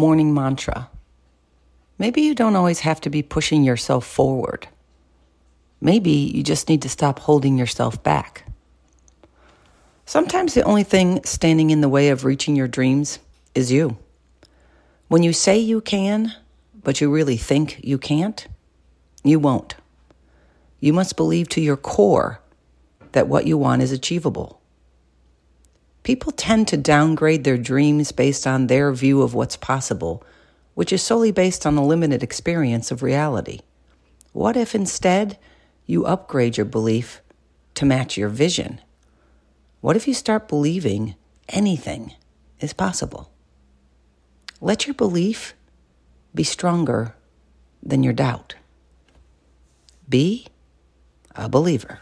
morning mantra. Maybe you don't always have to be pushing yourself forward. Maybe you just need to stop holding yourself back. Sometimes the only thing standing in the way of reaching your dreams is you. When you say you can, but you really think you can't, you won't. You must believe to your core that what you want is achievable. People tend to downgrade their dreams based on their view of what's possible, which is solely based on a limited experience of reality. What if instead you upgrade your belief to match your vision? What if you start believing anything is possible? Let your belief be stronger than your doubt. Be a believer.